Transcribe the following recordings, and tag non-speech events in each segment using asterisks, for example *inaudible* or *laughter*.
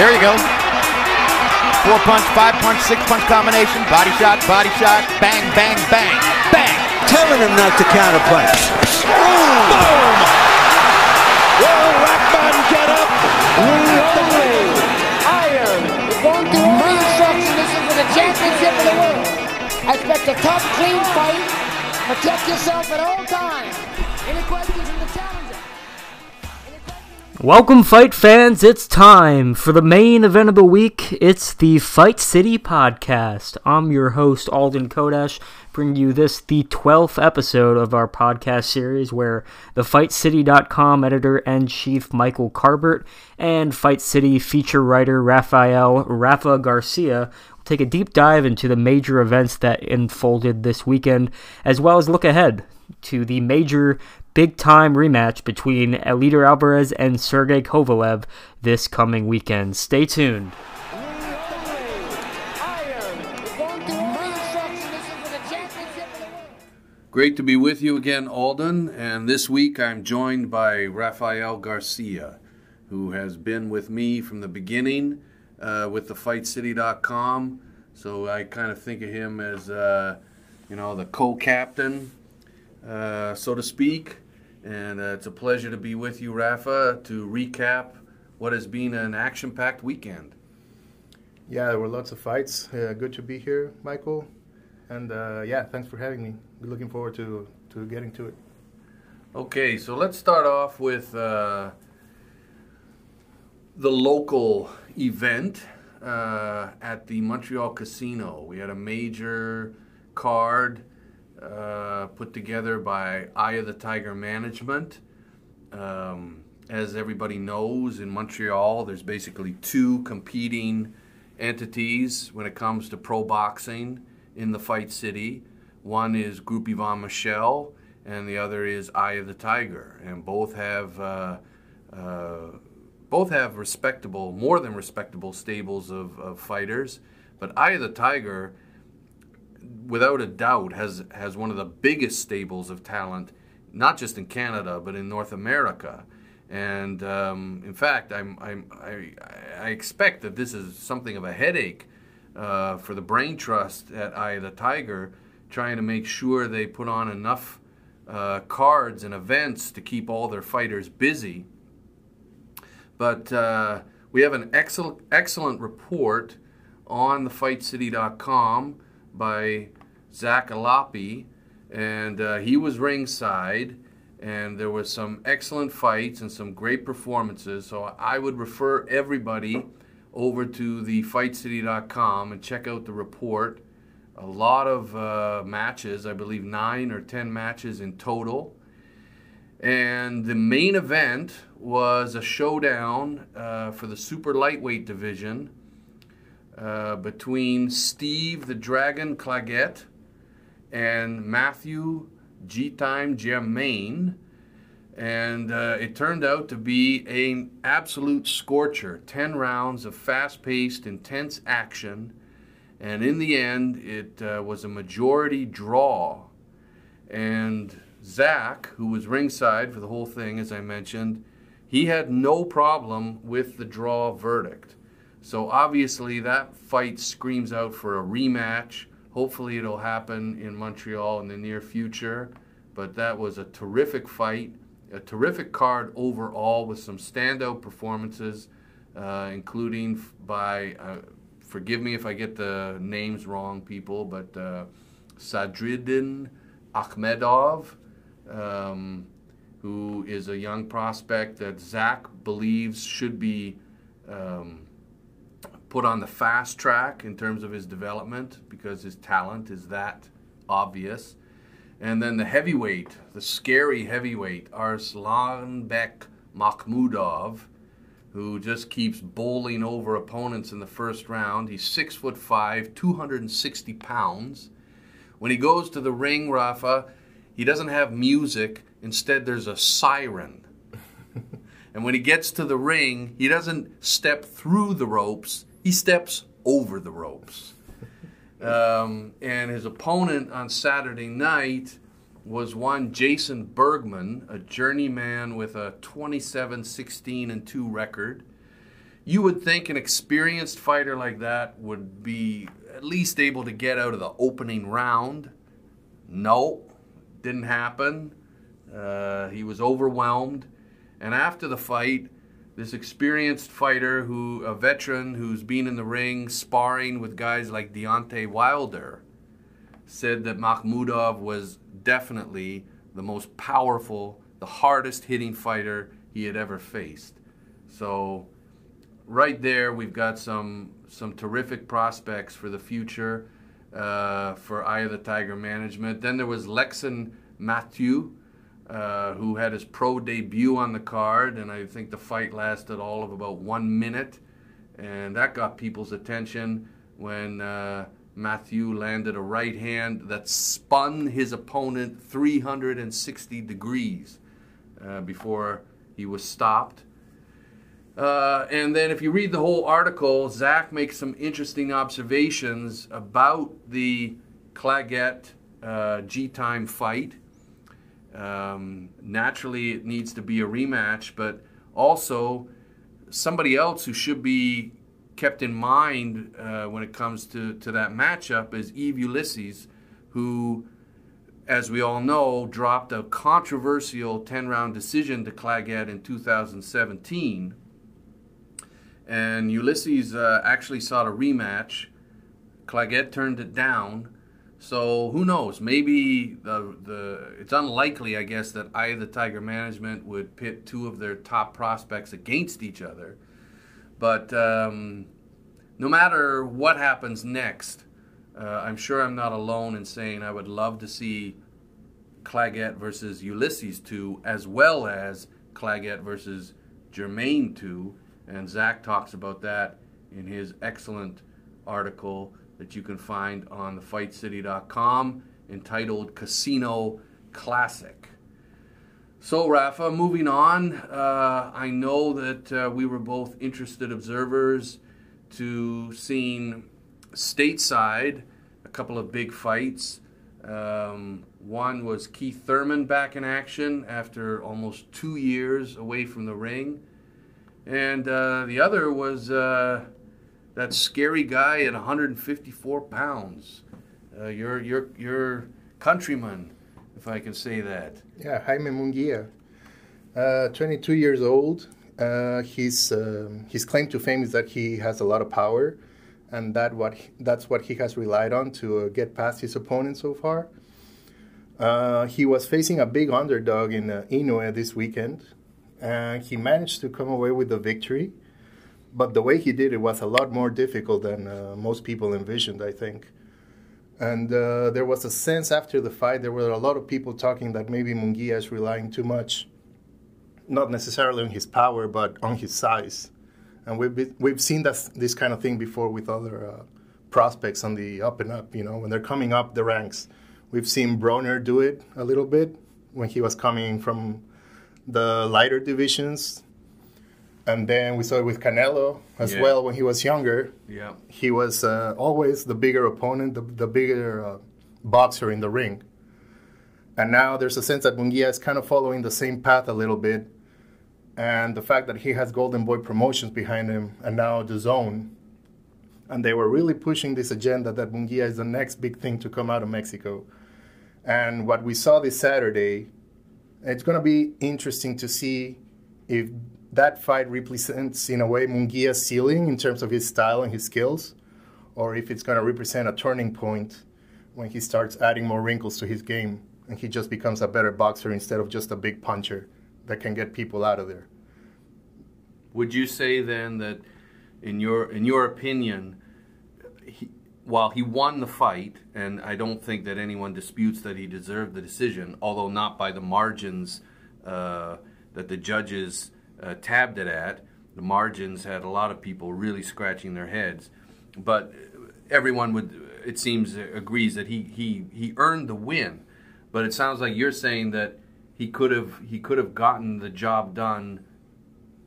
There you go. Four punch, five punch, six punch combination. Body shot, body shot. Bang, bang, bang, bang. Telling him not to counter punch. Boom! Will Rackman get up? Only iron. Going through all the instructions. This is for the championship of the world. I expect a tough, clean fight. Protect yourself at all times. Any questions from the challenger? Welcome, fight fans. It's time for the main event of the week. It's the Fight City podcast. I'm your host, Alden Chodash, bringing you this, the 12th episode of our podcast series where the FightCity.com editor and chief Michael Carbert and Fight City feature writer Rafael Rafa Garcia take a deep dive into the major events that unfolded this weekend, as well as look ahead to the major big time rematch between Eleider Alvarez and Sergey Kovalev this coming weekend. Stay tuned. Great to be with you again, Alden. And this week I'm joined by Rafael Garcia, who has been with me from the beginning uh, with the FightCity.com. So I kind of think of him as, uh, you know, the co-captain, uh, so to speak. And uh, it's a pleasure to be with you, Rafa, to recap what has been an action-packed weekend. Yeah, there were lots of fights. Uh, good to be here, Michael. And uh, yeah, thanks for having me. Looking forward to, to getting to it. Okay, so let's start off with uh, the local event uh, at the Montreal Casino. We had a major card uh, put together by Eye of the Tiger Management. Um, as everybody knows, in Montreal, there's basically two competing entities when it comes to pro boxing in the Fight City. One is Group Yvon Michel, and the other is Eye of the Tiger, and both have uh, uh, both have respectable, more than respectable stables of, of fighters. But Eye of the Tiger, without a doubt, has has one of the biggest stables of talent, not just in Canada but in North America. And um, in fact, I'm, I'm, I, I expect that this is something of a headache uh, for the Brain Trust at Eye of the Tiger, trying to make sure they put on enough uh, cards and events to keep all their fighters busy. But uh, we have an excellent, excellent report on the thefightcity.com by Zach Alapi, and uh, he was ringside, and there were some excellent fights and some great performances. So I would refer everybody over to thefightcity.com and check out the report. A lot of uh, matches, I believe nine or ten matches in total. And the main event was a showdown uh, for the super lightweight division uh, between Steve the Dragon Claggett and Matthew G Time Germain. And uh, it turned out to be an absolute scorcher 10 rounds of fast paced, intense action. And in the end, it uh, was a majority draw. And Zach, who was ringside for the whole thing, as I mentioned, he had no problem with the draw verdict. So obviously, that fight screams out for a rematch. Hopefully, it'll happen in Montreal in the near future. But that was a terrific fight, a terrific card overall with some standout performances, uh, including by, uh, forgive me if I get the names wrong, people, but uh, Sadriddin Akhmedov, um, who is a young prospect that Zach believes should be um, put on the fast track in terms of his development because his talent is that obvious. And then the heavyweight, the scary heavyweight, Arslanbek Makhmudov, who just keeps bowling over opponents in the first round. He's six foot five, 260 pounds. When he goes to the ring, Rafa, he doesn't have music. Instead, there's a siren. *laughs* and when he gets to the ring, he doesn't step through the ropes, he steps over the ropes. Um, and his opponent on Saturday night was one Jason Bergman, a journeyman with a 27 16 and 2 record. you would think an experienced fighter like that would be at least able to get out of the opening round. No, didn't happen. Uh, he was overwhelmed. And after the fight, this experienced fighter, who a veteran who's been in the ring sparring with guys like Deontay Wilder, said that Makhmudov was definitely the most powerful, the hardest hitting fighter he had ever faced. So, right there, we've got some some terrific prospects for the future uh, for Eye of the Tiger management. Then there was Lexson Mathieu, uh, who had his pro debut on the card, and I think the fight lasted all of about one minute, and that got people's attention when. Uh, Mathieu landed a right hand that spun his opponent 360 degrees uh, before he was stopped. Uh, and then, if you read the whole article, Zach makes some interesting observations about the Claggett uh, G Time fight. Um, naturally, it needs to be a rematch, but also somebody else who should be kept in mind uh, when it comes to, to that matchup is Yves Ulysses, who, as we all know, dropped a controversial 10 round decision to Claggett in 2017. And Ulysses uh, actually sought a rematch. Claggett turned it down. So who knows? Maybe the the it's unlikely, I guess, that the Tiger management would pit two of their top prospects against each other. But um, no matter what happens next, uh, I'm sure I'm not alone in saying I would love to see Claggett versus Ulysses 2, as well as Claggett versus Germain 2. And Zach talks about that in his excellent article that you can find on thefightcity.com entitled Casino Classic. So, Rafa, moving on, uh, I know that uh, we were both interested observers to seeing stateside a couple of big fights. Um, one was Keith Thurman back in action after almost two years away from the ring. And uh, the other was uh, that scary guy at 154 pounds. Uh, your, your, your countryman, if I can say that. Yeah, Jaime Munguia, uh, 22 years old. Uh, his um, his claim to fame is that he has a lot of power, and that what he, that's what he has relied on to uh, get past his opponent so far. Uh, he was facing a big underdog in uh, Inoue this weekend, and he managed to come away with the victory. But the way he did it was a lot more difficult than uh, most people envisioned, I think. And uh, there was a sense after the fight, there were a lot of people talking that maybe Munguia is relying too much, not necessarily on his power, but on his size. And we've, been, we've seen that, this kind of thing before with other uh, prospects on the up and up, you know, when they're coming up the ranks. We've seen Broner do it a little bit when he was coming from the lighter divisions. And then we saw it with Canelo as Yeah. well when he was younger. Yeah. He was uh, always the bigger opponent, the, the bigger uh, boxer in the ring. And now there's a sense that Munguia is kind of following the same path a little bit. And the fact that he has Golden Boy Promotions behind him and now DAZN. And they were really pushing this agenda that Munguia is the next big thing to come out of Mexico. And what we saw this Saturday, it's going to be interesting to see if that fight represents, in a way, Munguia's ceiling in terms of his style and his skills, or if it's going to represent a turning point when he starts adding more wrinkles to his game and he just becomes a better boxer instead of just a big puncher that can get people out of there. Would you say then that, in your in your opinion, he, while he won the fight, and I don't think that anyone disputes that he deserved the decision, although not by the margins uh, that the judges uh, tabbed it at, the margins had a lot of people really scratching their heads. But everyone would, it seems, agrees that he he he earned the win. But it sounds like you're saying that he could have he could have gotten the job done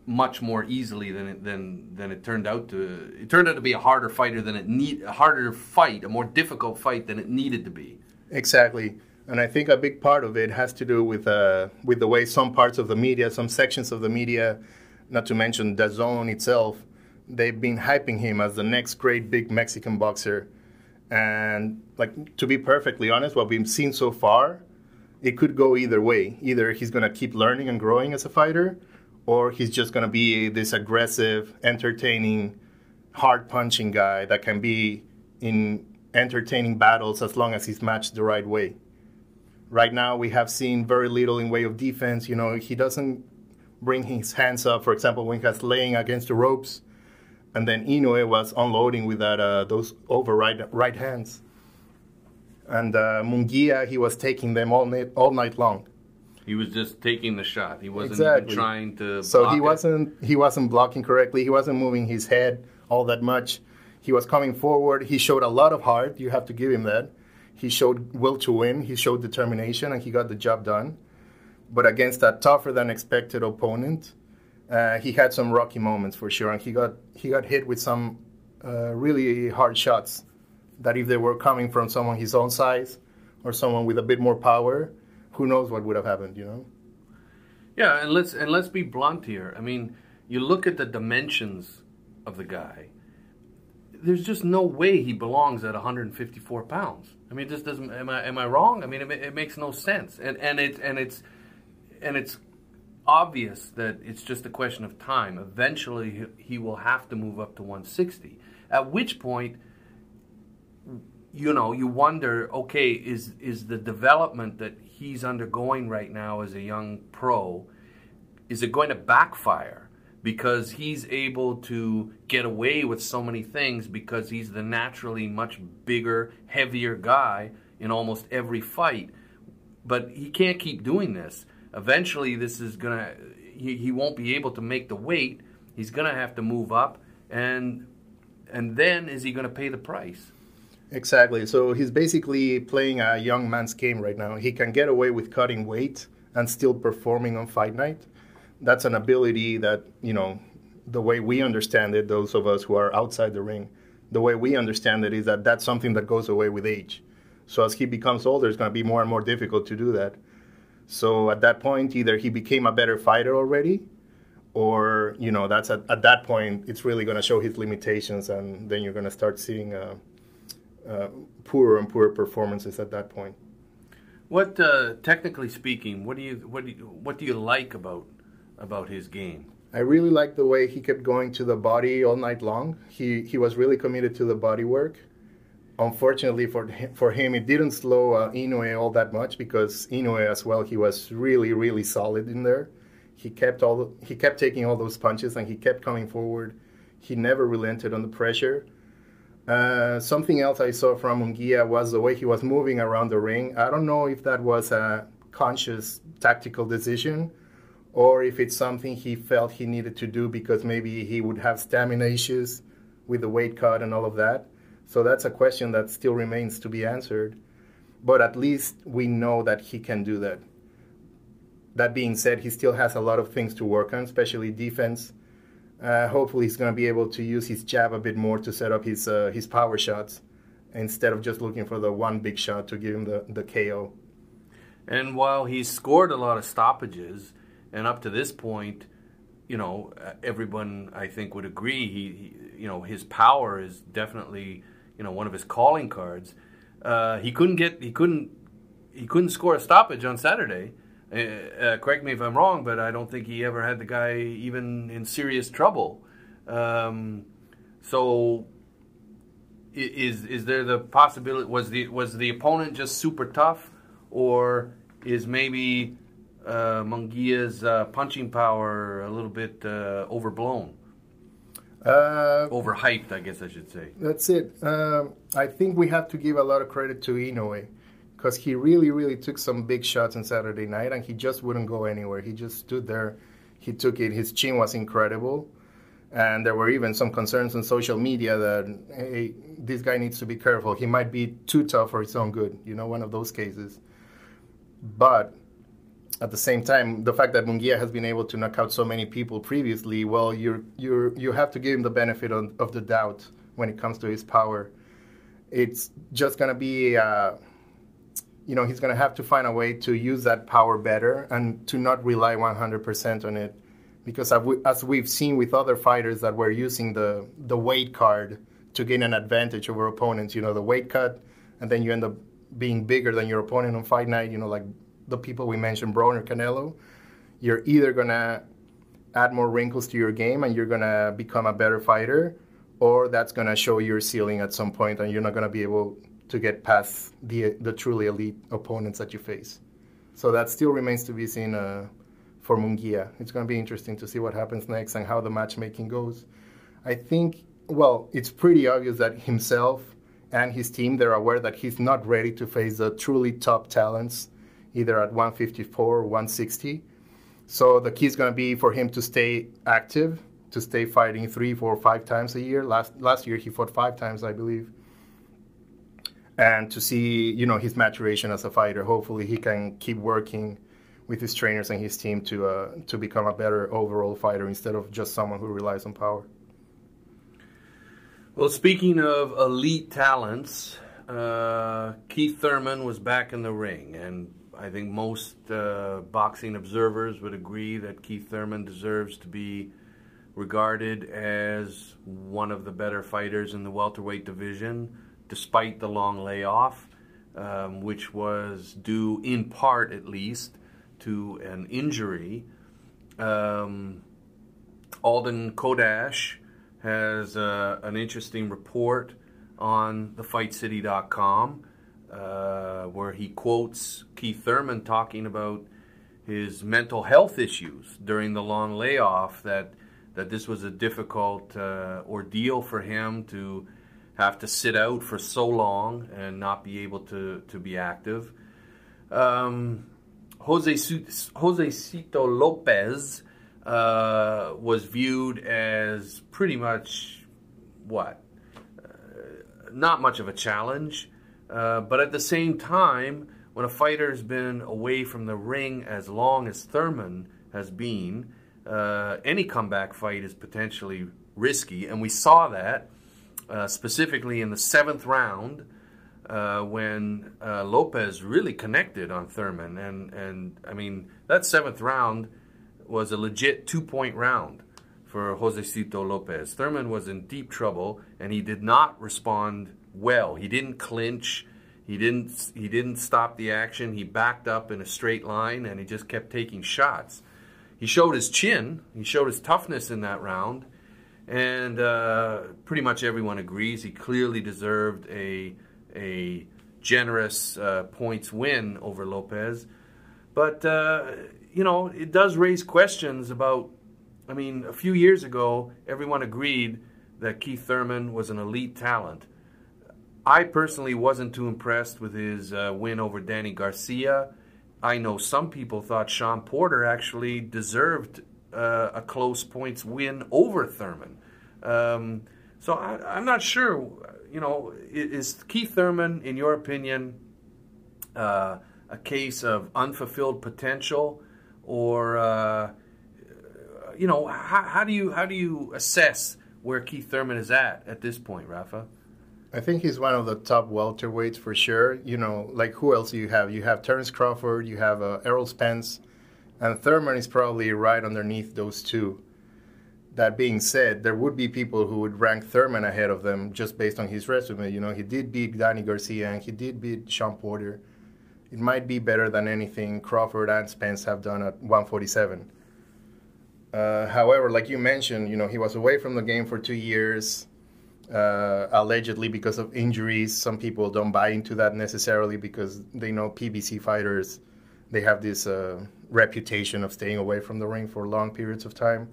much more easily than it than than it turned out to. It turned out to be a harder fighter than it need a harder fight, a more difficult fight than it needed to be. Exactly. And I think a big part of it has to do with uh, with the way some parts of the media, some sections of the media, not to mention DAZN itself, they've been hyping him as the next great big Mexican boxer. And like to be perfectly honest, what we've seen so far, it could go either way. Either he's gonna keep learning and growing as a fighter, or he's just gonna be this aggressive, entertaining, hard punching guy that can be in entertaining battles as long as he's matched the right way. Right now, we have seen very little in way of defense. You know, he doesn't bring his hands up. For example, when he was laying against the ropes, and then Inoue was unloading with that uh, those over right right hands. And uh, Munguia, he was taking them all night all night long. He was just taking the shot. He wasn't Exactly. even trying to. So block he it. wasn't he wasn't blocking correctly. He wasn't moving his head all that much. He was coming forward. He showed a lot of heart. You have to give him that. He showed will to win. He showed determination, and he got the job done. But against a tougher than expected opponent, uh, he had some rocky moments for sure, and he got he got hit with some uh, really hard shots. That if they were coming from someone his own size or someone with a bit more power, who knows what would have happened? You know. Yeah, and let's and let's be blunt here. I mean, you look at the dimensions of the guy. There's just no way he belongs at 154 pounds. I mean, this doesn't. Am I am I wrong? I mean, it, it makes no sense. And and it and it's and it's obvious that it's just a question of time. Eventually, he, will have to move up to 160. At which point, you know, you wonder, okay, is is the development that he's undergoing right now as a young pro, is it going to backfire because he's able to get away with so many things because he's the naturally much bigger, heavier guy in almost every fight, but he can't keep doing this. Eventually, this is gonna he, he won't be able to make the weight. He's gonna have to move up, and and then is he gonna pay the price? Exactly. So he's basically playing a young man's game right now. He can get away with cutting weight and still performing on fight night. That's an ability that, you know, the way we understand it, those of us who are outside the ring, the way we understand it is that that's something that goes away with age. So as he becomes older, it's going to be more and more difficult to do that. So at that point, either he became a better fighter already, or you know, that's at, at that point, it's really going to show his limitations, and then you're going to start seeing uh, uh, poorer and poorer performances at that point. What, uh, technically speaking, what do you what do you, what do you like about about his game? I really liked the way he kept going to the body all night long. He he was really committed to the body work. Unfortunately for him, for him, it didn't slow uh, Inoue all that much because Inoue as well. He was really really solid in there. He kept all the, he kept taking all those punches and he kept coming forward. He never relented on the pressure. Uh, something else I saw from Munguia was the way he was moving around the ring. I don't know if that was a conscious tactical decision or if it's something he felt he needed to do because maybe he would have stamina issues with the weight cut and all of that. So that's a question that still remains to be answered. But at least we know that he can do that. That being said, he still has a lot of things to work on, especially defense. Uh, hopefully, he's going to be able to use his jab a bit more to set up his uh, his power shots instead of just looking for the one big shot to give him the, the KO. And while he's scored a lot of stoppages, and up to this point, you know, uh, everyone I think would agree he, he you know, his power is definitely, you know, one of his calling cards. Uh, he couldn't get he couldn't he couldn't score a stoppage on Saturday. Uh, uh, correct me if I'm wrong, but I don't think he ever had the guy even in serious trouble. Um, so, is is there the possibility was the was the opponent just super tough, or is maybe uh, Munguia's uh, punching power a little bit uh, overblown, Uh, overhyped? I guess I should say. That's it. Um, I think we have to give a lot of credit to Inoue because he really, really took some big shots on Saturday night and he just wouldn't go anywhere. He just stood there. He took it. His chin was incredible. And there were even some concerns on social media that, hey, this guy needs to be careful. He might be too tough for his own good, you know, one of those cases. But at the same time, the fact that Munguia has been able to knock out so many people previously, well, you you you have to give him the benefit of, of the doubt when it comes to his power. It's just gonna be, uh, you know, he's gonna have to find a way to use that power better and to not rely 100% on it, because as we've seen with other fighters that were using the the weight card to gain an advantage over opponents, you know, the weight cut, and then you end up being bigger than your opponent on fight night. You know, like the people we mentioned, Broner, Canelo. You're either gonna add more wrinkles to your game and you're gonna become a better fighter, or that's gonna show your ceiling at some point and you're not gonna be able to get past the the truly elite opponents that you face. So that still remains to be seen uh, for Munguia. It's gonna be interesting to see what happens next and how the matchmaking goes. I think, well, it's pretty obvious that himself and his team they're aware that he's not ready to face the truly top talents, either at 154 or 160. So the key is going to be for him to stay active, to stay fighting three, four, five times a year. Last last year he fought five times, I believe. And to see, you know, his maturation as a fighter. Hopefully, he can keep working with his trainers and his team to uh, to become a better overall fighter instead of just someone who relies on power. Well, speaking of elite talents, uh, Keith Thurman was back in the ring, and I think most uh, boxing observers would agree that Keith Thurman deserves to be regarded as one of the better fighters in the welterweight division, despite the long layoff, um, which was due in part, at least, to an injury. Um, Alden Chodash has uh, an interesting report on thefightcity.com uh, where he quotes Keith Thurman talking about his mental health issues during the long layoff that that this was a difficult uh, ordeal for him to have to sit out for so long and not be able to, to be active. Um, Jose, Josesito Lopez uh, was viewed as pretty much what? Uh, not much of a challenge. Uh, but at the same time, when a fighter's been away from the ring as long as Thurman has been, uh, any comeback fight is potentially risky. And we saw that uh, specifically in the seventh round uh, when uh, Lopez really connected on Thurman. And, and I mean, that seventh round was a legit two point round for Josesito Lopez. Thurman was in deep trouble and he did not respond well. He didn't clinch. He didn't he didn't stop the action. He backed up in a straight line and he just kept taking shots. He showed his chin. He showed his toughness in that round, and uh, pretty much everyone agrees he clearly deserved a a generous uh, points win over Lopez. But uh, you know, it does raise questions about. I mean, a few years ago, everyone agreed that Keith Thurman was an elite talent. I personally wasn't too impressed with his uh, win over Danny Garcia. I know some people thought Shawn Porter actually deserved uh, a close points win over Thurman. Um, so I, am not sure. You know, is Keith Thurman, in your opinion, uh, a case of unfulfilled potential, or uh, you know, how, how do you how do you assess where Keith Thurman is at at this point, Rafa? I think he's one of the top welterweights for sure. You know, like who else do you have? You have Terence Crawford, you have uh, Errol Spence, and Thurman is probably right underneath those two. That being said, there would be people who would rank Thurman ahead of them just based on his resume. You know, he did beat Danny Garcia and he did beat Shawn Porter. It might be better than anything Crawford and Spence have done at 147. Uh, however, like you mentioned, you know, he was away from the game for two years uh, allegedly because of injuries. Some people don't buy into that necessarily because they know PBC fighters, they have this uh, reputation of staying away from the ring for long periods of time.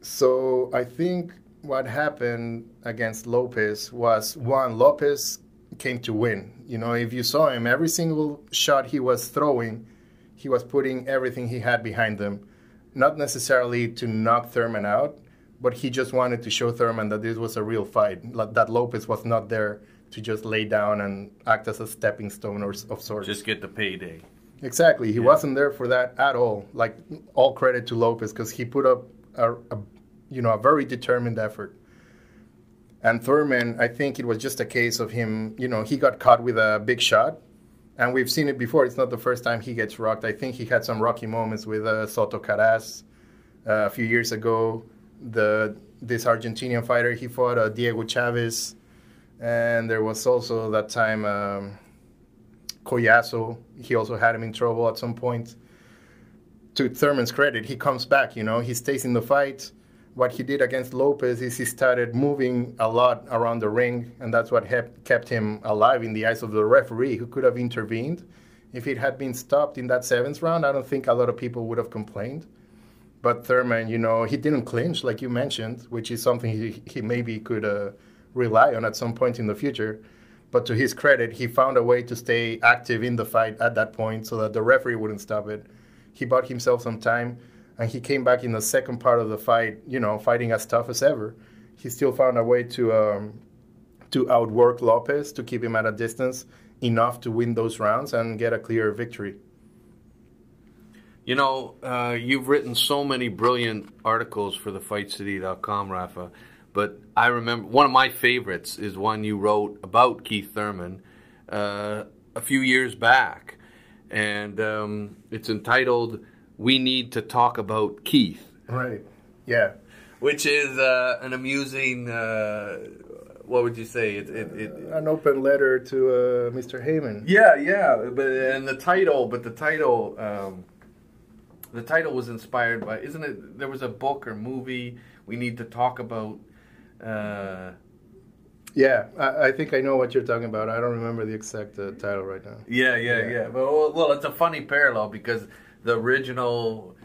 So I think what happened against Lopez was one, Lopez came to win. You know, if you saw him, every single shot he was throwing, he was putting everything he had behind them. Not necessarily to knock Thurman out, but he just wanted to show Thurman that this was a real fight, that Lopez was not there to just lay down and act as a stepping stone or of sorts. Just get the payday. Exactly. He yeah. wasn't there for that at all. Like all credit to Lopez because he put up a, a, you know a very determined effort. And Thurman, I think it was just a case of him. You know, he got caught with a big shot, and we've seen it before. It's not the first time he gets rocked. I think he had some rocky moments with uh, Soto Karass uh, a few years ago. The this Argentinian fighter he fought uh, Diego Chaves, and there was also that time um, Collazo. He also had him in trouble at some point. To Thurman's credit, he comes back. You know, he stays in the fight. What he did against Lopez is he started moving a lot around the ring, and that's what kept him alive in the eyes of the referee, who could have intervened. If it had been stopped in that seventh round, I don't think a lot of people would have complained. But Thurman, you know, he didn't clinch like you mentioned, which is something he, he maybe could uh, rely on at some point in the future. But to his credit, he found a way to stay active in the fight at that point so that the referee wouldn't stop it. He bought himself some time and he came back in the second part of the fight, you know, fighting as tough as ever. He still found a way to um, to outwork Lopez to keep him at a distance enough to win those rounds and get a clear victory. You know, uh, you've written so many brilliant articles for the FightCity.com, Rafa. But I remember one of my favorites is one you wrote about Keith Thurman uh, a few years back, and um, it's entitled "We Need to Talk About Keith." Right. Yeah. Which is uh, an amusing. Uh, what would you say? It, it, it, An open letter to uh, Mr. Haymon. yeah, yeah, but and the title, but the title, um, the title was inspired by. Isn't it? There was a book or movie we need to talk about. Uh, Yeah, I, I think I know what you're talking about. I don't remember the exact uh, title right now. yeah, yeah, Yeah. yeah. But well, well, it's a funny parallel because the original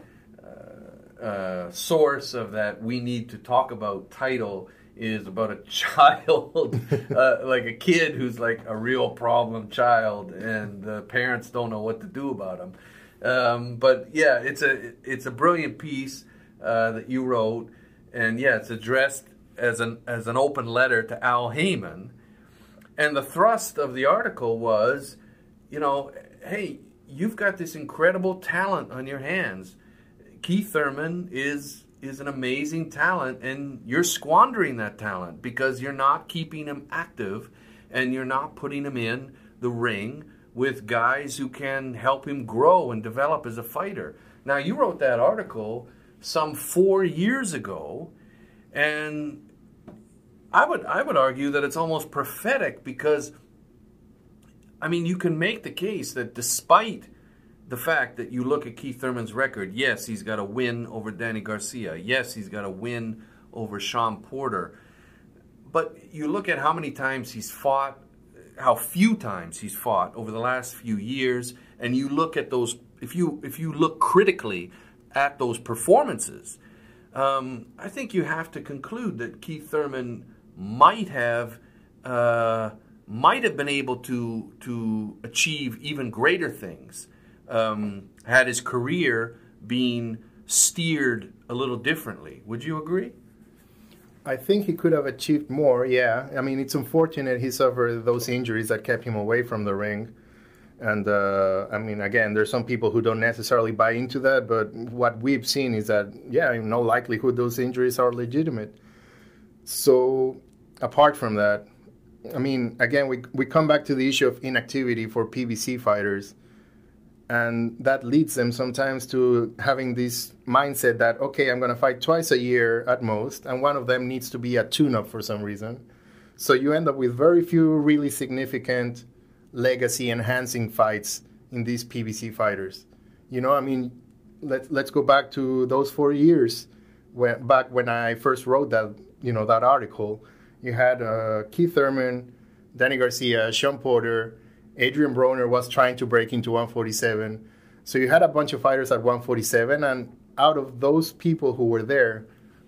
uh, uh, source of that we need to talk about title is about a *laughs* child, uh, like a kid who's like a real problem child, and the parents don't know what to do about him. Um, but yeah, it's a it's a brilliant piece uh, that you wrote, and yeah, it's addressed as an as an open letter to Al Haymon. And the thrust of the article was, you know, hey, you've got this incredible talent on your hands. Keith Thurman is is an amazing talent and you're squandering that talent because you're not keeping him active and you're not putting him in the ring with guys who can help him grow and develop as a fighter. Now you wrote that article some 4 years ago and I would I would argue that it's almost prophetic because I mean you can make the case that despite the fact that you look at Keith Thurman's record, yes, he's got a win over Danny Garcia. Yes, he's got a win over Shawn Porter. But you look at how many times he's fought, how few times he's fought over the last few years, and you look at those if you if you look critically at those performances, um, I think you have to conclude that Keith Thurman might have uh, might have been able to to achieve even greater things um, had his career been steered a little differently. Would you agree? I think he could have achieved more, yeah. I mean, it's unfortunate he suffered those injuries that kept him away from the ring. And uh, I mean, again, there's some people who don't necessarily buy into that, but what we've seen is that, yeah, in no likelihood those injuries are legitimate. So, apart from that, I mean, again, we, we come back to the issue of inactivity for PBC fighters. And that leads them sometimes to having this mindset that, okay, I'm going to fight twice a year at most, and one of them needs to be a tune up for some reason. So you end up with very few really significant legacy enhancing fights in these PBC fighters. You know, I mean, let, let's go back to those four years when, back when I first wrote that, you know, that article. You had uh, Keith Thurman, Danny Garcia, Shawn Porter, Adrian Broner was trying to break into 147. So you had a bunch of fighters at 147, and out of those people who were there,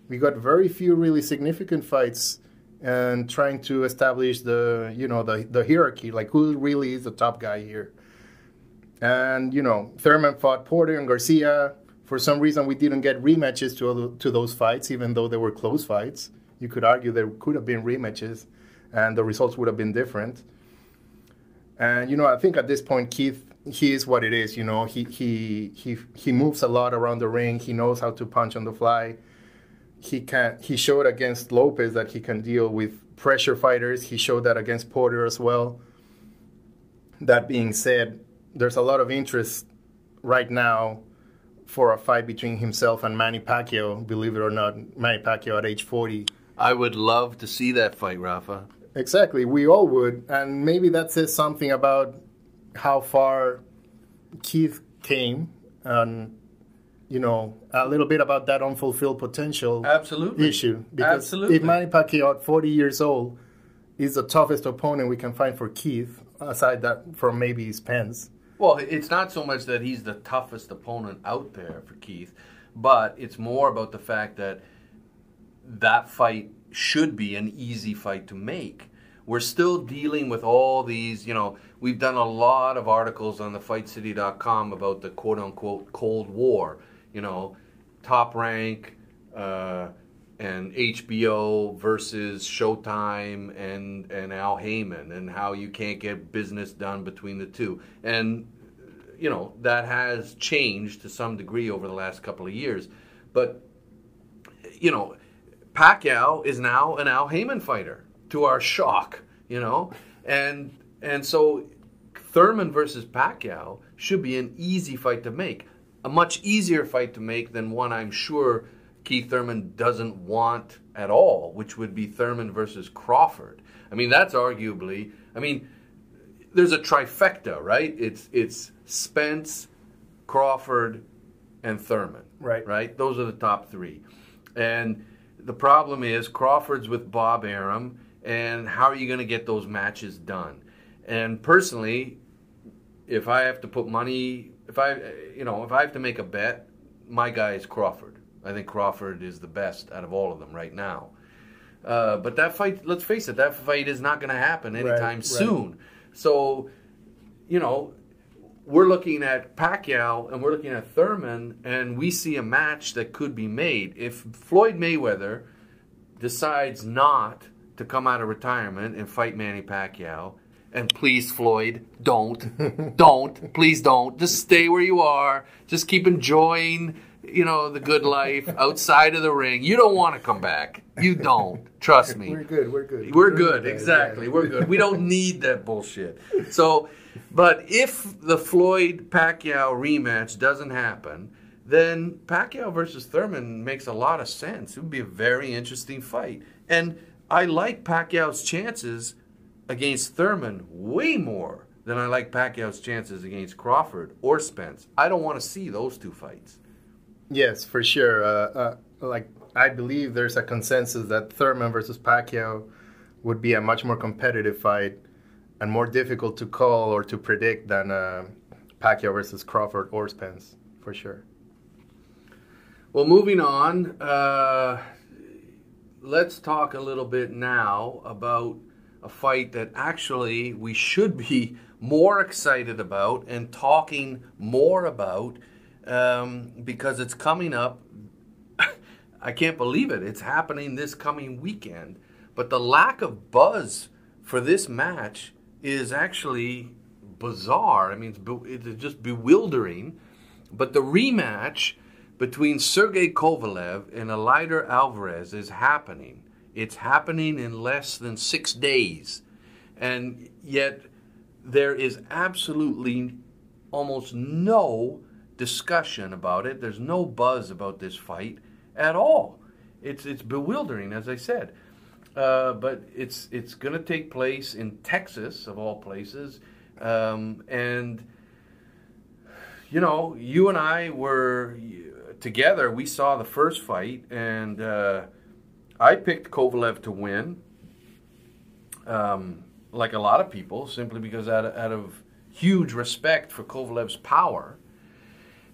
we got very few really significant fights and trying to establish the you know the the hierarchy, like who really is the top guy here. And you know, Thurman fought Porter and Garcia. For some reason, we didn't get rematches to to those fights, even though they were close fights. You could argue there could have been rematches, and the results would have been different. And you know, I think at this point, Keith, he is what it is. You know, he he he he moves a lot around the ring. He knows how to punch on the fly. He can. He showed against Lopez that he can deal with pressure fighters. He showed that against Porter as well. That being said, there's a lot of interest right now for a fight between himself and Manny Pacquiao. Believe it or not, Manny Pacquiao at age 40. I would love to see that fight, Rafa. Exactly, we all would, and maybe that says something about how far Keith came, and you know a little bit about that unfulfilled potential Absolutely. issue. Because Absolutely. if Manny Pacquiao at 40 years old is the toughest opponent we can find for Keith, aside that from maybe his Spence. Well, it's not so much that he's the toughest opponent out there for Keith, but it's more about the fact that that fight should be an easy fight to make. We're still dealing with all these, you know, we've done a lot of articles on the fightcity.com about the quote unquote Cold War, you know, top rank uh, and HBO versus Showtime and, and Al Haymon and how you can't get business done between the two. And you know that has changed to some degree over the last couple of years. But you know, Pacquiao is now an Al Haymon fighter to our shock. You know, and and so Thurman versus Pacquiao should be an easy fight to make, a much easier fight to make than one I'm sure Keith Thurman doesn't want at all, which would be Thurman versus Crawford. I mean, that's arguably. I mean there's a trifecta, right? It's it's Spence, Crawford, and Thurman. Right. Right. Those are the top three, and the problem is Crawford's with Bob Arum, and how are you going to get those matches done? And personally, if I have to put money, if I, you know, if I have to make a bet, my guy is Crawford. I think Crawford is the best out of all of them right now. Uh, but that fight, let's face it, that fight is not going to happen anytime right. soon. So, you know, we're looking at Pacquiao and we're looking at Thurman, and we see a match that could be made. If Floyd Mayweather decides not to come out of retirement and fight Manny Pacquiao, and please, Floyd, don't, *laughs* don't, please don't. Just stay where you are. Just keep enjoying, you know, the good life *laughs* outside of the ring. You don't want to come back. You don't. Trust me. We're good. We're good. We're good, Yeah, exactly. We're good. We don't need that bullshit. So, but if the Floyd Pacquiao rematch doesn't happen, then Pacquiao versus Thurman makes a lot of sense. It would be a very interesting fight. And I like Pacquiao's chances against Thurman way more than I like Pacquiao's chances against Crawford or Spence. I don't want to see those two fights. Yes, for sure. Uh, uh, like I believe there's a consensus that Thurman versus Pacquiao would be a much more competitive fight and more difficult to call or to predict than uh, Pacquiao versus Crawford or Spence, for sure. Well, moving on, uh, let's talk a little bit now about a fight that actually we should be *laughs* more excited about and talking more about um, because it's coming up. *laughs* I can't believe it. It's happening this coming weekend. But the lack of buzz for this match is actually bizarre. I mean, it's, it's just bewildering. But the rematch between Sergey Kovalev and Eleider Alvarez is happening. It's happening in less than six days. And yet, there is absolutely almost no discussion about it. There's no buzz about this fight at all. It's, it's bewildering, as I said. Uh, but it's, it's going to take place in Texas, of all places. Um, and you know, you and I were together. We saw the first fight, and uh, I picked Kovalev to win, um, like a lot of people, simply because out of, out of huge respect for Kovalev's power,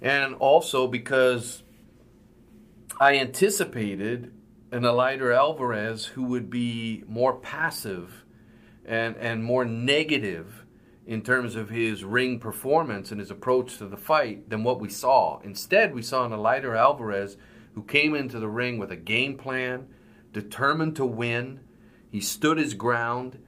and also because I anticipated an Eleider Alvarez who would be more passive and and more negative in terms of his ring performance and his approach to the fight than what we saw. Instead, we saw an Eleider Alvarez who came into the ring with a game plan, determined to win. He stood his ground,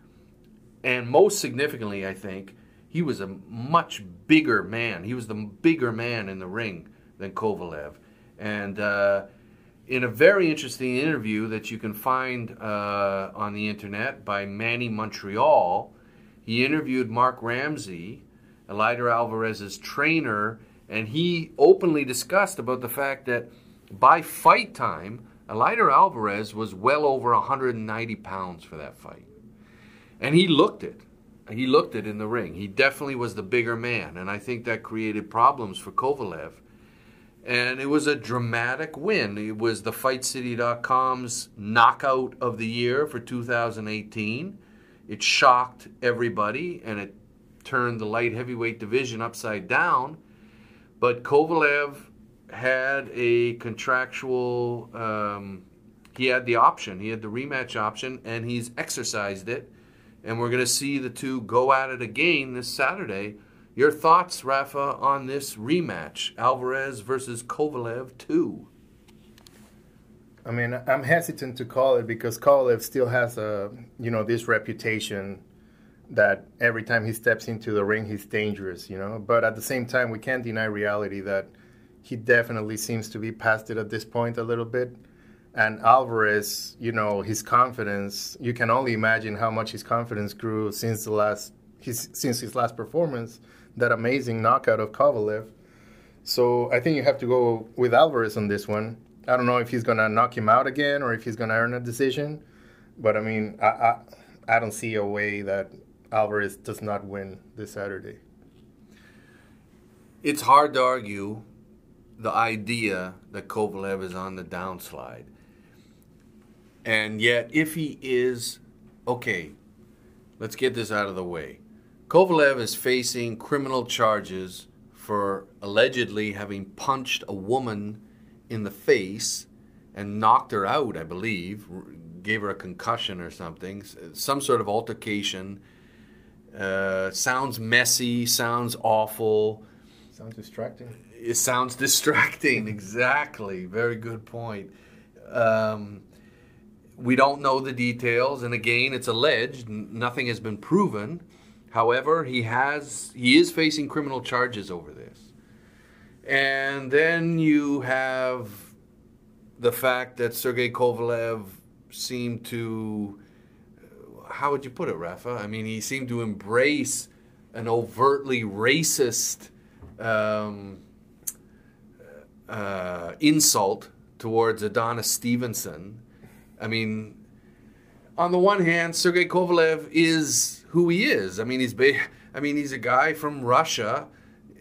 and most significantly, I think, he was a much bigger man. He was the bigger man in the ring than Kovalev. And uh, in a very interesting interview that you can find uh, on the internet by Manny Montreal, he interviewed Marc Ramsay, Eleider Alvarez's trainer and he openly discussed about the fact that by fight time, Eleider Alvarez was well over 190 pounds for that fight. And he looked it. He looked it in the ring. He definitely was the bigger man, and I think that created problems for Kovalev. And it was a dramatic win. It was the FightCity.com's knockout of the year for 2018. It shocked everybody, and it turned the light heavyweight division upside down. But Kovalev had a contractual, um, he had the option, he had the rematch option, and he's exercised it. And we're going to see the two go at it again this Saturday. Your thoughts, Rafa, on this rematch, Alvarez versus Kovalev 2? I mean, I'm hesitant to call it because Kovalev still has a, you know, this reputation that every time he steps into the ring, he's dangerous, you know. But at the same time, we can't deny reality that he definitely seems to be past it at this point a little bit. And Alvarez, you know, his confidence, you can only imagine how much his confidence grew since the last his since his last performance, that amazing knockout of Kovalev. So I think you have to go with Alvarez on this one. I don't know if he's gonna knock him out again or if he's gonna earn a decision, but I mean, I I, I don't see a way that Alvarez does not win this Saturday. It's hard to argue the idea that Kovalev is on the downslide. And yet, if he is, okay, let's get this out of the way. Kovalev is facing criminal charges for allegedly having punched a woman in the face and knocked her out, I believe, gave her a concussion or something, some sort of altercation. Uh, sounds messy, sounds awful. Sounds distracting. It sounds *laughs* distracting, exactly. Very good point. Um, we don't know the details, and again, it's alleged. Nothing has been proven. However, he has he is facing criminal charges over this. And then you have the fact that Sergey Kovalev seemed to how would you put it, Rafa? I mean, he seemed to embrace an overtly racist um, uh, insult towards Adonis Stevenson. I mean, on the one hand, Sergey Kovalev is who he is. I mean, he's I mean, he's a guy from Russia.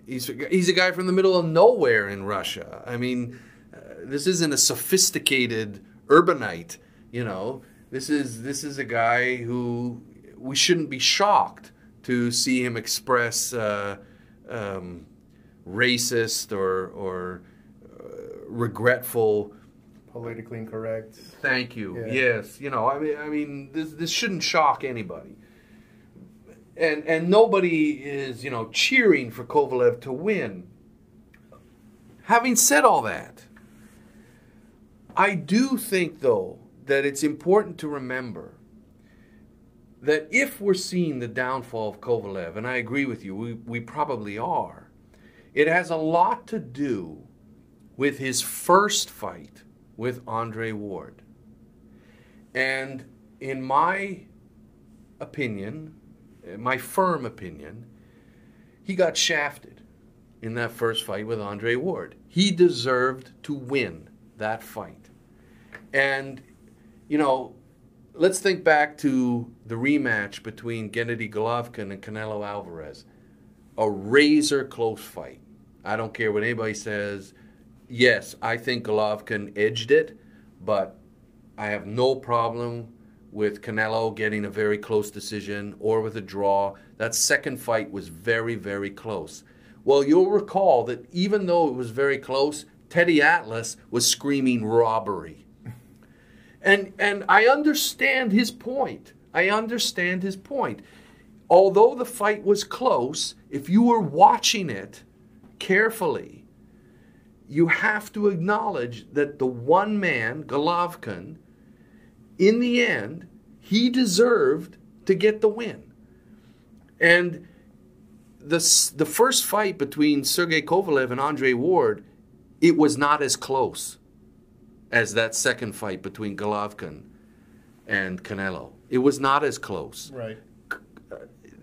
He's he's a guy from the middle of nowhere in Russia. I mean, uh, this isn't a sophisticated urbanite. You know, this is this is a guy who we shouldn't be shocked to see him express uh, um, racist or or uh, regretful Politically incorrect. Thank you. Yeah. Yes, you know, I mean, I mean, this this shouldn't shock anybody. And and nobody is, you know, cheering for Kovalev to win. Having said all that, I do think though that it's important to remember that if we're seeing the downfall of Kovalev, and I agree with you, we, we probably are, it has a lot to do with his first fight with Andre Ward. And in my opinion, eh, my firm opinion, he got shafted in that first fight with Andre Ward. He deserved to win that fight. And, you know, let's think back to the rematch between Gennady Golovkin and Canelo Alvarez. A razor close fight. I don't care what anybody says. Yes, I think Golovkin edged it, but I have no problem with Canelo getting a very close decision or with a draw. That second fight was very, very close. Well, you'll recall that even though it was very close, Teddy Atlas was screaming robbery. And and I understand his point. I understand his point. Although the fight was close, if you were watching it carefully, you have to acknowledge that the one man, Golovkin, in the end, he deserved to get the win. And the, the first fight between Sergey Kovalev and Andre Ward, it was not as close as that second fight between Golovkin and Canelo. It was not as close. Right. Uh,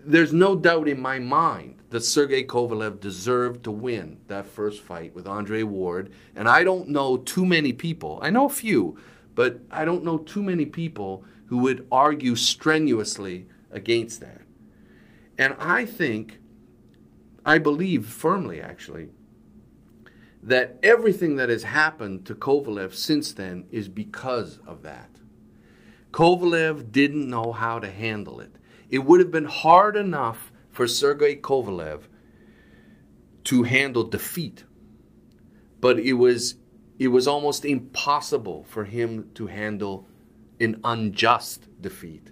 there's no doubt in my mind that Sergey Kovalev deserved to win that first fight with Andre Ward. And I don't know too many people, I know a few, but I don't know too many people who would argue strenuously against that. And I think, I believe firmly actually, that everything that has happened to Kovalev since then is because of that. Kovalev didn't know how to handle it. It would have been hard enough for Sergey Kovalev to handle defeat, but it was it was almost impossible for him to handle an unjust defeat.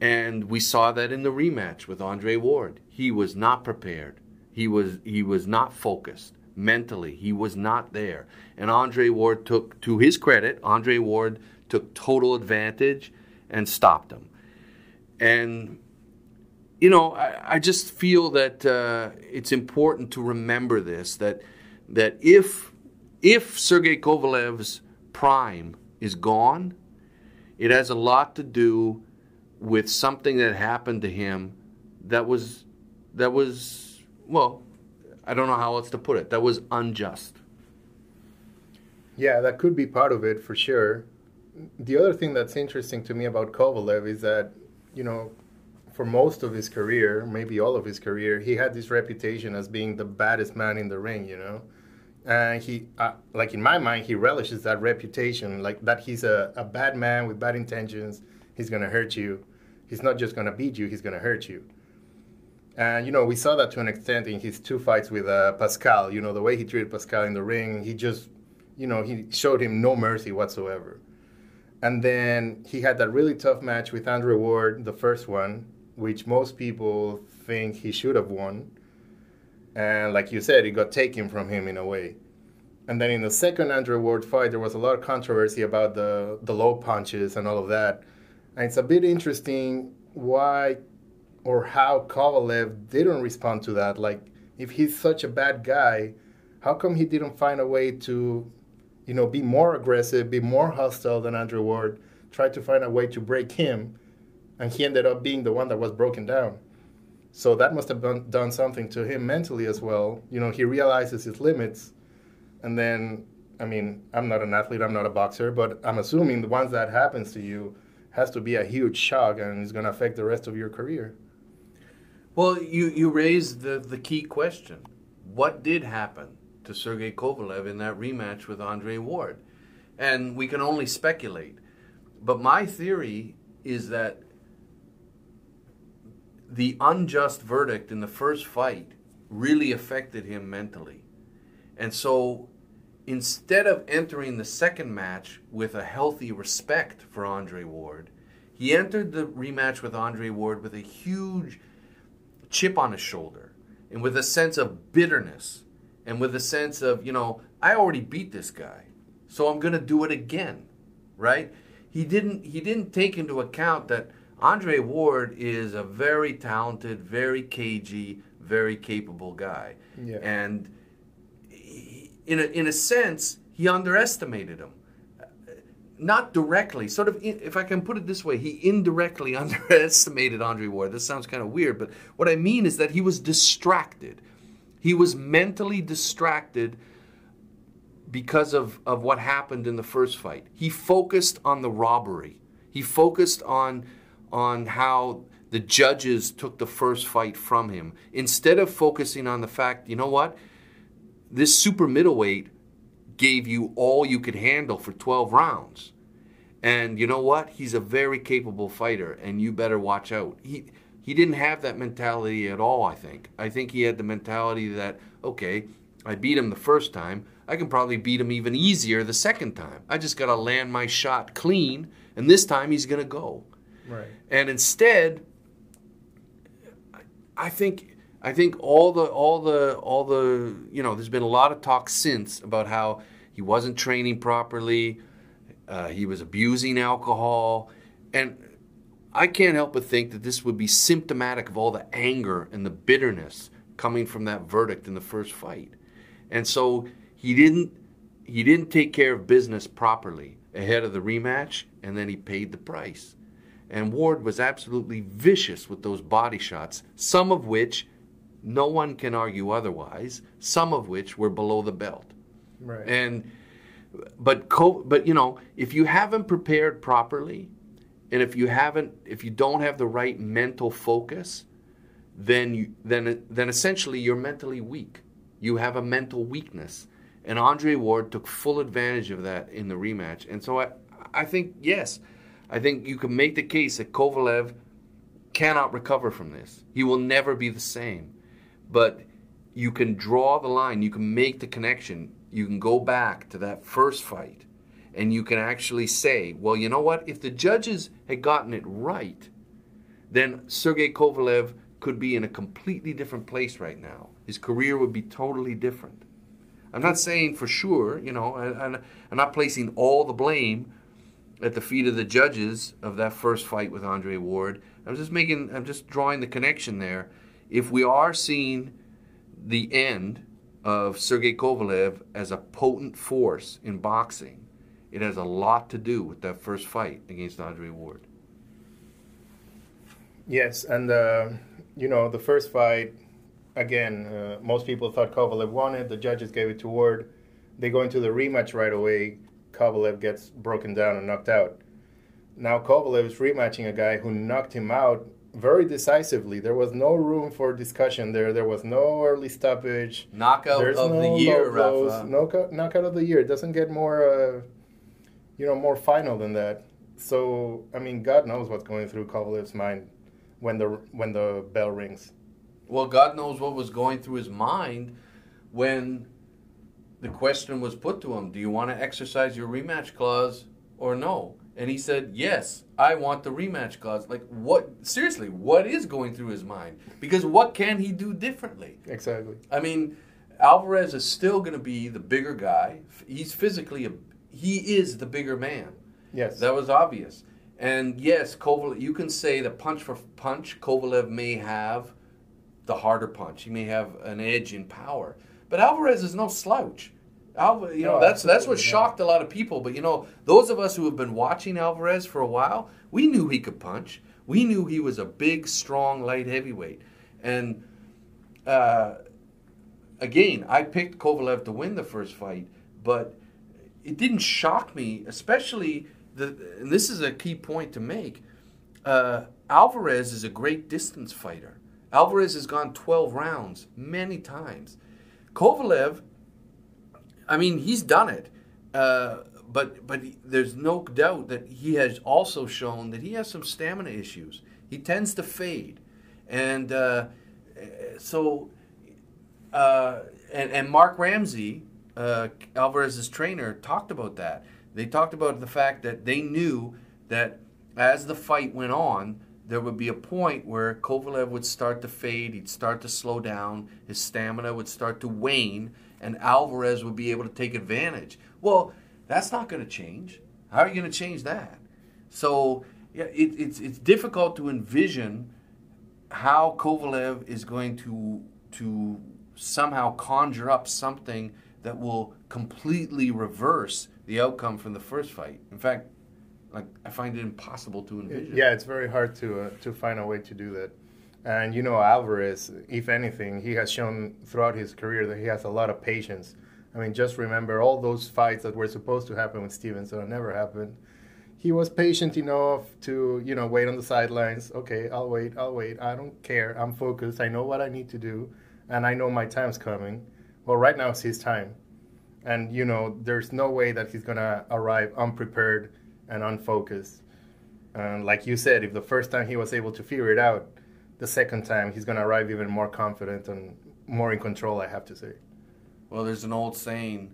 And we saw that in the rematch with Andre Ward. He was not prepared. He was he was not focused mentally. He was not there. And Andre Ward took to his credit, Andre Ward took total advantage and stopped him. And you know, I, I just feel that uh, it's important to remember this that that if if Sergey Kovalev's prime is gone, it has a lot to do with something that happened to him that was that was well, I don't know how else to put it. That was unjust. Yeah, that could be part of it for sure. The other thing that's interesting to me about Kovalev is that, you know, for most of his career, maybe all of his career, he had this reputation as being the baddest man in the ring, you know? And he, uh, like in my mind, he relishes that reputation, like that he's a, a bad man with bad intentions. He's to hurt you. He's not just to beat you, he's to hurt you. And, you know, we saw that to an extent in his two fights with uh, Pascal. You know, the way he treated Pascal in the ring, he just, you know, he showed him no mercy whatsoever. And then he had that really tough match with Andre Ward, the first one, which most people think he should have won. And like you said, it got taken from him in a way. And then in the second Andre Ward fight, there was a lot of controversy about the, the low punches and all of that. And it's a bit interesting why or how Kovalev didn't respond to that. Like, if he's such a bad guy, how come he didn't find a way to, you know, be more aggressive, be more hostile than Andre Ward, try to find a way to break him, and he ended up being the one that was broken down. So that must have done, done something to him mentally as well. You know, he realizes his limits, and then, I mean, I'm not an athlete, I'm not a boxer, but I'm assuming the once that happens to you has to be a huge shock and it's going to affect the rest of your career. Well, you, you raised the, the key question. What did happen to Sergey Kovalev in that rematch with Andre Ward? And we can only speculate. But my theory is that the unjust verdict in the first fight really affected him mentally. And so instead of entering the second match with a healthy respect for Andre Ward, he entered the rematch with Andre Ward with a huge chip on his shoulder and with a sense of bitterness and with a sense of, you know, I already beat this guy, so I'm going to do it again, right? He didn't he didn't take into account that Andre Ward is a very talented, very cagey, very capable guy. Yeah. And he, in a, in a sense, he underestimated him not directly, sort of, in, if I can put it this way, he indirectly *laughs* underestimated Andre Ward. This sounds kind of weird, but what I mean is that he was distracted. He was mentally distracted because of, of what happened in the first fight. He focused on the robbery. He focused on, on how the judges took the first fight from him instead of focusing on the fact, you know what? This super middleweight gave you all you could handle for 12 rounds. And you know what? He's a very capable fighter, and you better watch out. He he didn't have that mentality at all. I think. I think he had the mentality that okay, I beat him the first time. I can probably beat him even easier the second time. I just got to land my shot clean, and this time he's gonna go. Right. And instead, I think I think all the all the all the you know, there's been a lot of talk since about how he wasn't training properly, uh, he was abusing alcohol, and I can't help but think that this would be symptomatic of all the anger and the bitterness coming from that verdict in the first fight. And so he didn't he didn't take care of business properly ahead of the rematch, and then he paid the price. And Ward was absolutely vicious with those body shots, some of which No one can argue otherwise. Some of which were below the belt. Right. And but co- but you know, if you haven't prepared properly, and if you haven't, if you don't have the right mental focus, then you, then then essentially you're mentally weak. You have a mental weakness, and Andre Ward took full advantage of that in the rematch. And so I I think yes, I think you can make the case that Kovalev cannot recover from this. He will never be the same. But you can draw the line, you can make the connection, you can go back to that first fight, and you can actually say, well, you know what? If the judges had gotten it right, then Sergey Kovalev could be in a completely different place right now. His career would be totally different. I'm not saying for sure, you know, I'm not placing all the blame at the feet of the judges of that first fight with Andre Ward. I'm just making, I'm just drawing the connection there. If we are seeing the end of Sergey Kovalev as a potent force in boxing, it has a lot to do with that first fight against Andre Ward. Yes, and uh, you know the first fight, again, uh, most people thought Kovalev won it. The judges gave it to Ward. They go into the rematch right away. Kovalev gets broken down and knocked out. Now Kovalev is rematching a guy who knocked him out very decisively. There was no room for discussion there. There was no early stoppage. Knockout There's of no the year. Rafa. No co- knockout of the year. It doesn't get more, uh, you know, more final than that. So I mean, God knows what's going through Kovalev's mind when the when the bell rings. Well, God knows what was going through his mind when the question was put to him Do you want to exercise your rematch clause or no? And he said, Yes, I want the rematch clause. Like, what? Seriously, what is going through his mind? Because what can he do differently? Exactly. I mean, Alvarez is still going to be the bigger guy. He's physically, a, he is the bigger man. Yes. That was obvious. And yes, Kovalev, you can say that punch for punch, Kovalev may have the harder punch. He may have an edge in power. But Alvarez is no slouch. Alva, you know, No, that's that's what shocked a lot of people. But you know, those of us who have been watching Alvarez for a while, we knew he could punch. We knew he was a big, strong light heavyweight. And uh, again, I picked Kovalev to win the first fight, but it didn't shock me, especially the. And this is a key point to make. Uh, Alvarez is a great distance fighter. Alvarez has gone 12 rounds many times. Kovalev, I mean, he's done it, uh, but but there's no doubt that he has also shown that he has some stamina issues. He tends to fade, and uh, so uh, and, and Marc Ramsay, uh, Alvarez's trainer, talked about that. They talked about the fact that they knew that as the fight went on, there would be a point where Kovalev would start to fade, he'd start to slow down, his stamina would start to wane, and Alvarez would be able to take advantage. Well, that's not going to change. How are you going to change that? So yeah, it, it's it's difficult to envision how Kovalev is going to to somehow conjure up something that will completely reverse the outcome from the first fight. In fact, like I find it impossible to envision. Yeah, it's very hard to uh, to find a way to do that. And you know, Alvarez, if anything, he has shown throughout his career that he has a lot of patience. I mean, just remember all those fights that were supposed to happen with Stevenson that never happened. He was patient enough to, you know, wait on the sidelines. Okay, I'll wait, I'll wait. I don't care. I'm focused. I know what I need to do, and I know my time's coming. Well, right now it's his time. And, you know, there's no way that he's to arrive unprepared and unfocused. And like you said, if the first time he was able to figure it out, the second time he's going to arrive even more confident and more in control, I have to say. Well, there's an old saying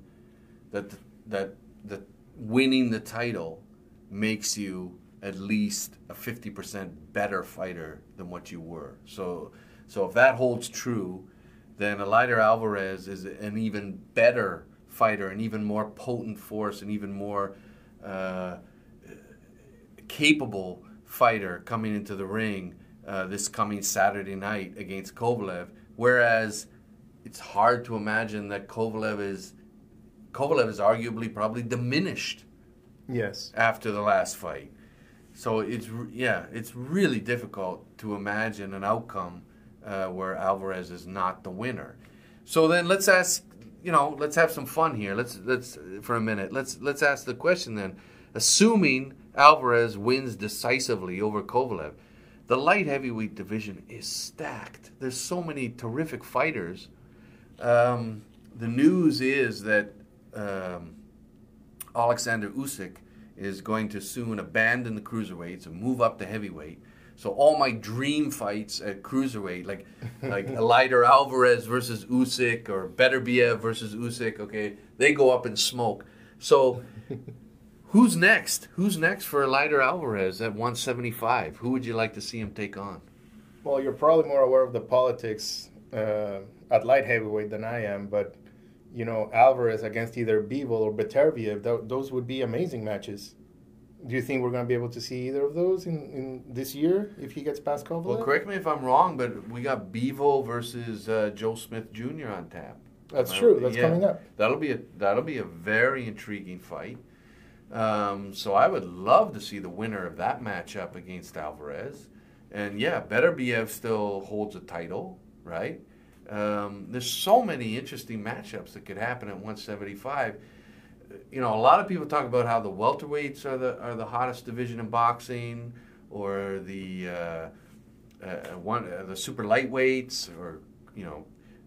that that that winning the title makes you at least a 50% better fighter than what you were. So so if that holds true, then Eleider Alvarez is an even better fighter, an even more potent force, an even more uh, capable fighter coming into the ring uh, this coming Saturday night against Kovalev. Whereas it's hard to imagine that Kovalev is Kovalev is arguably probably diminished Yes. after the last fight. So it's yeah, it's really difficult to imagine an outcome uh, where Alvarez is not the winner. So then let's ask, you know, let's have some fun here. Let's let's for a minute. Let's let's ask the question then. Assuming Alvarez wins decisively over Kovalev, the light heavyweight division is stacked. There's so many terrific fighters. Um, the news is that um, Alexander Usyk is going to soon abandon the cruiserweights and move up to heavyweight. So all my dream fights at cruiserweight, like *laughs* like Eleider Alvarez versus Usyk or Beterbiev versus Usyk, okay, they go up in smoke. So who's next? Who's next for Eleider Alvarez at 175? Who would you like to see him take on? Well, you're probably more aware of the politics uh, at light heavyweight than I am, but you know Alvarez against either Bivol or Beterbiev, th- those would be amazing matches. Do you think we're going to be able to see either of those in, in this year if he gets past Kovalev? Well, correct me if I'm wrong, but we got Bivol versus uh, Joe Smith Jr. on tap. That's true. That's yeah. coming up. That'll be a that'll be a very intriguing fight. Um, so I would love to see the winner of that matchup against Alvarez. And yeah, Beterbiev still holds a title, right? Um, there's so many interesting matchups that could happen at 175. You know, a lot of people talk about how the welterweights are the are the hottest division in boxing, or the uh, uh, one uh, the super lightweights, or you know,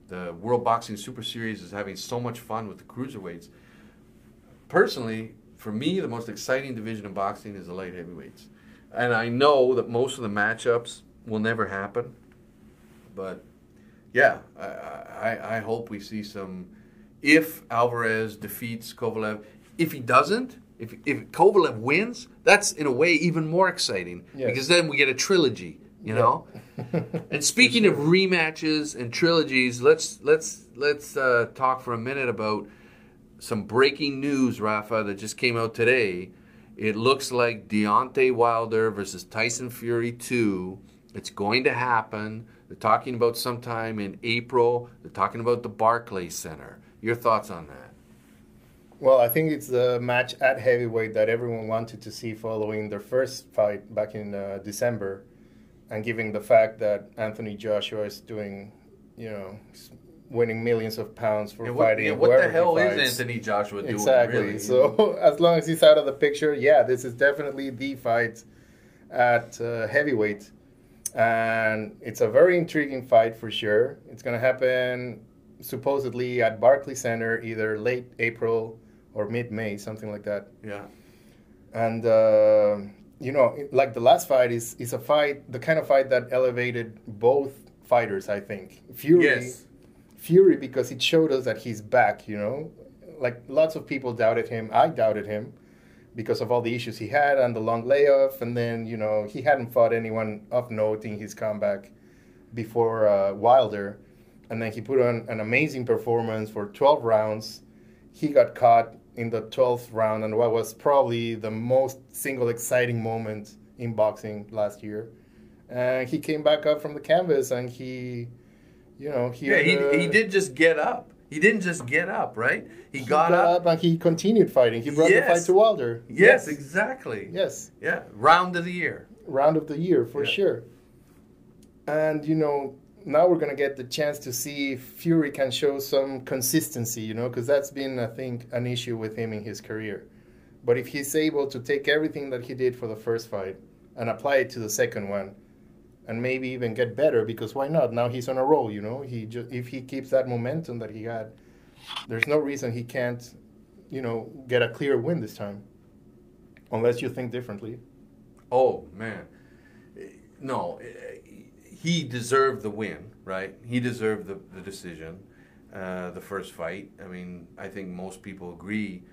the World Boxing Super Series is having so much fun with the cruiserweights. Personally, for me, the most exciting division in boxing is the light heavyweights, and I know that most of the matchups will never happen, but yeah, I, I, I hope we see some. If Alvarez defeats Kovalev, if he doesn't, if if Kovalev wins, that's in a way even more exciting Yes. because then we get a trilogy, you know. and speaking of rematches and trilogies, let's let's let's uh, talk for a minute about some breaking news, Rafa, that just came out today. It looks like Deontay Wilder versus Tyson Fury 2. It's going to happen. They're talking about sometime in April. They're talking about the Barclays Center. Your thoughts on that? Well, I think it's the match at heavyweight that everyone wanted to see following their first fight back in uh, December, and given the fact that Anthony Joshua is doing, you know, winning millions of pounds for Yeah, what, fighting. yeah, what the hell is. Anthony Joshua doing? Exactly. really? So *laughs* as long as he's out of the picture, yeah, this is definitely the fight at uh, heavyweight, and it's a very intriguing fight for sure. It's going to happen supposedly at Barclay Center either late April or mid May, something like that. yeah. And uh, you know, like the last fight is is a fight, the kind of fight that elevated both fighters. I think Fury. Yes. Fury because it showed us that he's back, you know? Like lots of people doubted him. I doubted him because of all the issues he had and the long layoff. And then, you know, he hadn't fought anyone of note in his comeback before uh, Wilder. And then he put on an amazing performance for 12 rounds. He got caught in the 12th round and what was probably the most single exciting moment in boxing last year. And he came back up from the canvas and he, you know, he Yeah, he, he did just get up. He didn't just get up, right? He, he got, up. and he continued fighting. He brought the fight to Wilder. Yes, exactly. Yes. Yeah, round of the year. Round of the year for Yeah. sure. And you know, now we're gonna get the chance to see if Fury can show some consistency. You know, because that's been, I think, an issue with him in his career. But if he's able to take everything that he did for the first fight and apply it to the second one, and maybe even get better, because why not? Now he's on a roll. You know, he just if he keeps that momentum that he had, there's no reason he can't, you know, get a clear win this time. Unless you think differently. Oh man, no, he deserved the win, right? He deserved the, the decision, uh, the first fight. I mean, I think most people agree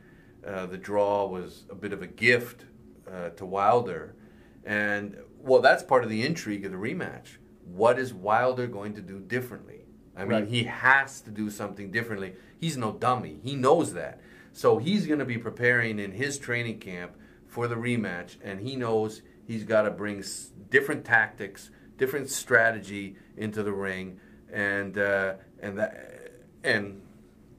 uh, the draw was a bit of a gift uh, to Wilder, and well, that's part of the intrigue of the rematch. What is Wilder going to do differently? I mean, Right. he has to do something differently. He's no dummy. He knows that. So he's going to be preparing in his training camp for the rematch, and he knows he's got to bring s- different tactics, different strategy into the ring, and uh, and that and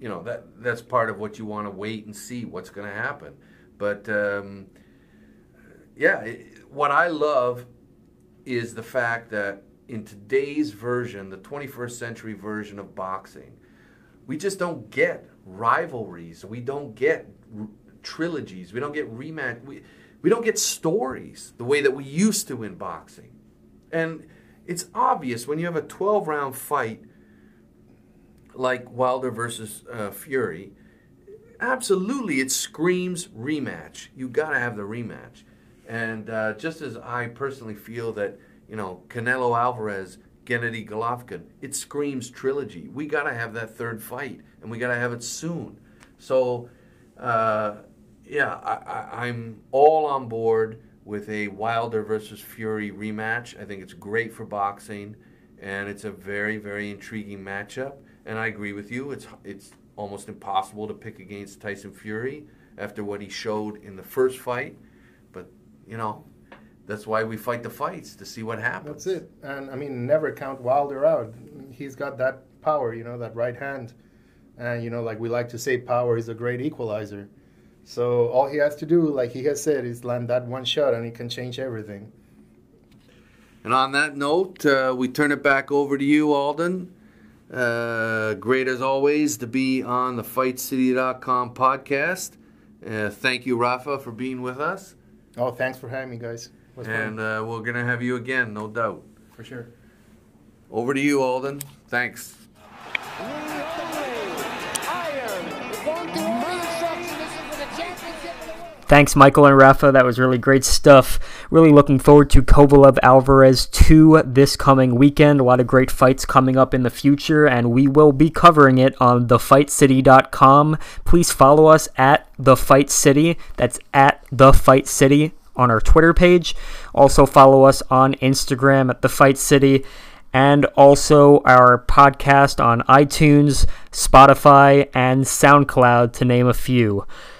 you know that that's part of what you want to wait and see what's going to happen. But um, yeah, it, what I love is the fact that in today's version, the 21st century version of boxing, we just don't get rivalries. We don't get r- trilogies. We don't get rematch. We, we don't get stories the way that we used to in boxing. And it's obvious when you have a 12 round fight like Wilder versus uh, Fury, absolutely it screams rematch. You got to have the rematch. And uh, just as I personally feel that, you know, Canelo Alvarez, Gennady Golovkin, it screams trilogy. We got to have that third fight, and we got to have it soon. So, uh, yeah, I, I'm all on board with a Wilder versus Fury rematch. I think it's great for boxing, and it's a very, very intriguing matchup. And I agree with you. It's it's almost impossible to pick against Tyson Fury after what he showed in the first fight. But you know, that's why we fight the fights to see what happens. That's it. And I mean, never count Wilder out. He's got that power, you know, that right hand. And you know, like we like to say, power is a great equalizer. So all he has to do, like he has said, is land that one shot, and he can change everything. And on that note, uh, we turn it back over to you, Alden. Uh, great as always to be on the FightCity.com podcast. Uh, thank you, Rafa, for being with us. Oh, thanks for having me, guys. It was fun. And uh, we're going to have you again, no doubt. for sure. Over to you, Alden. Thanks. Thanks, Michael and Rafa. That was really great stuff. Really looking forward to Kovalev Alvarez 2 this coming weekend. A lot of great fights coming up in the future, and we will be covering it on thefightcity.com. Please follow us at The Fight City. That's at The Fight City on our Twitter page. Also, follow us on Instagram at The Fight City and also our podcast on iTunes, Spotify, and SoundCloud, to name a few.